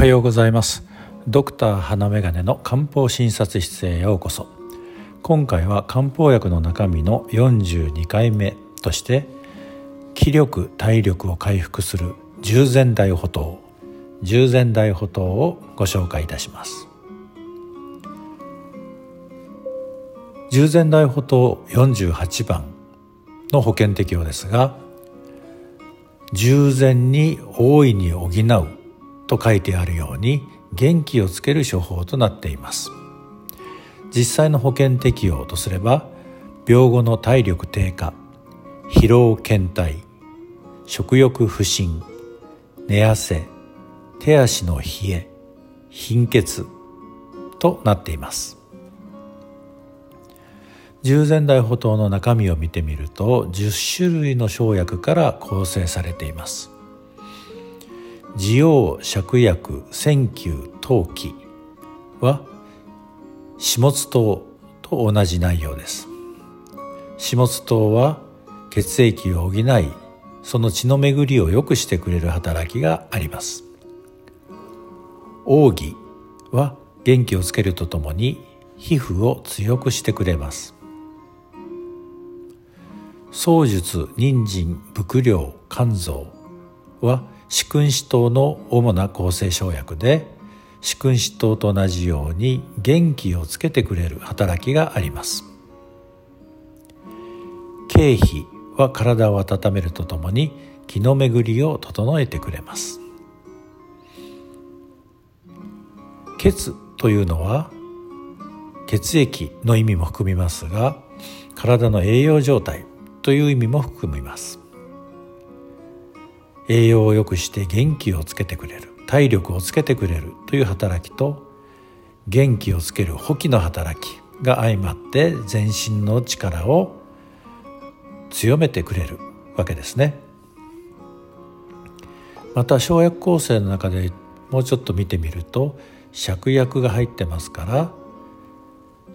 はようございます。ドクター花眼鏡の漢方診察室へようこそ。今回は漢方薬の中身の42回目として気力体力を回復する従前大補湯従前大補湯をご紹介いたします。従前大補湯48番の保険適用ですが従前に大いに補うと書いてあるように元気をつける処方となっています。実際の保険適用とすれば病後の体力低下疲労倦怠食欲不振寝汗手足の冷え貧血となっています。従前大補湯の中身を見てみると10種類の生薬から構成されています。滋養芍薬千球陶器は始末糖と同じ内容です。始末糖は血液を補いその血の巡りを良くしてくれる働きがあります。奥義は元気をつけるとともに皮膚を強くしてくれます。槍術人参伏量肝臓は四君子糖の主な構成生薬で四君子糖と同じように元気をつけてくれる働きがあります。経費は体を温めるとともに気の巡りを整えてくれます。血というのは血液の意味も含みますが体の栄養状態という意味も含みます。栄養を良くして元気をつけてくれる体力をつけてくれるという働きと元気をつける補気の働きが相まって全身の力を強めてくれるわけですね。また生薬構成の中でもうちょっと見てみると芍薬が入ってますから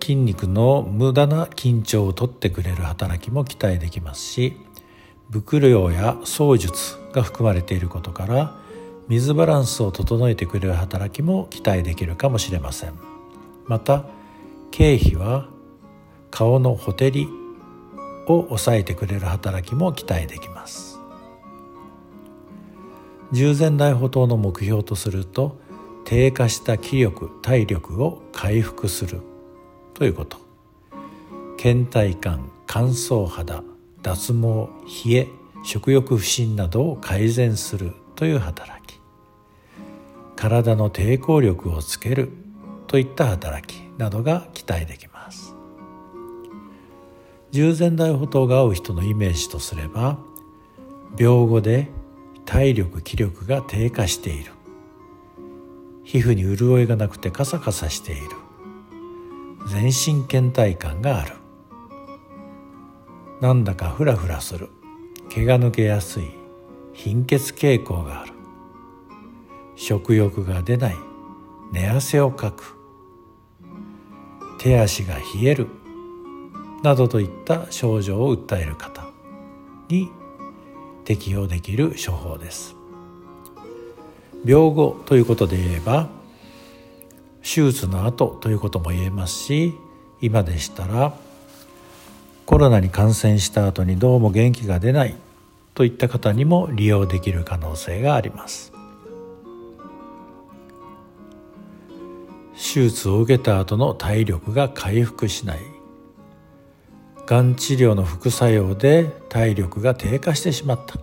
筋肉の無駄な緊張を取ってくれる働きも期待できますし伏量や槍術が含まれていることから水バランスを整えてくれる働きも期待できるかもしれません。また経費は顔のほてりを抑えてくれる働きも期待できます。従前大補湯の目標とすると低下した気力体力を回復するということ。倦怠感乾燥肌脱毛冷え食欲不振などを改善するという働き。体の抵抗力をつけるといった働きなどが期待できます。従前大補湯が合う人のイメージとすれば病後で体力気力が低下している。皮膚に潤いがなくてカサカサしている。全身倦怠感がある。なんだかフラフラする。毛が抜けやすい。貧血傾向がある。食欲が出ない。寝汗をかく。手足が冷える。などといった症状を訴える方に適用できる処方です。病後ということで言えば手術の後ということも言えますし今でしたらコロナに感染した後にどうも元気が出ないといった方にも利用できる可能性があります。手術を受けた後の体力が回復しない。がん治療の副作用で体力が低下してしまった。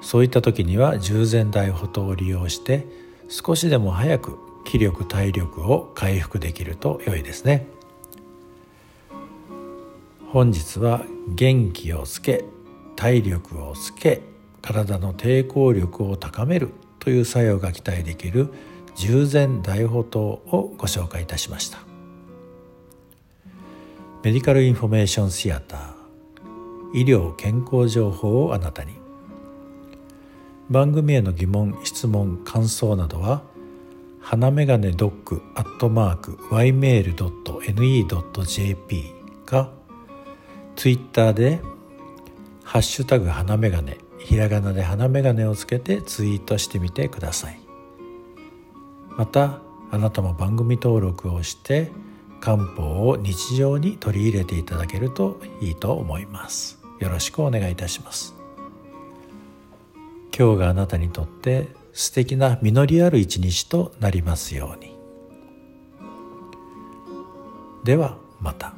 そういった時には従前大補湯を利用して少しでも早く気力体力を回復できると良いですね。本日は元気をつけ体力をつけ体の抵抗力を高めるという作用が期待できる十全大補湯をご紹介いたしました。メディカルインフォメーションシアター医療健康情報をあなたに。番組への疑問質問感想などは花眼鏡ドッグアットマーク ymail.ne.jp かツイッターで「ハッシュタグ花眼鏡」ひらがなで花眼鏡をつけてツイートしてみてください。またあなたも番組登録をして漢方を日常に取り入れていただけるといいと思います。よろしくお願いいたします。今日があなたにとって素敵な実りある一日となりますように。ではまた。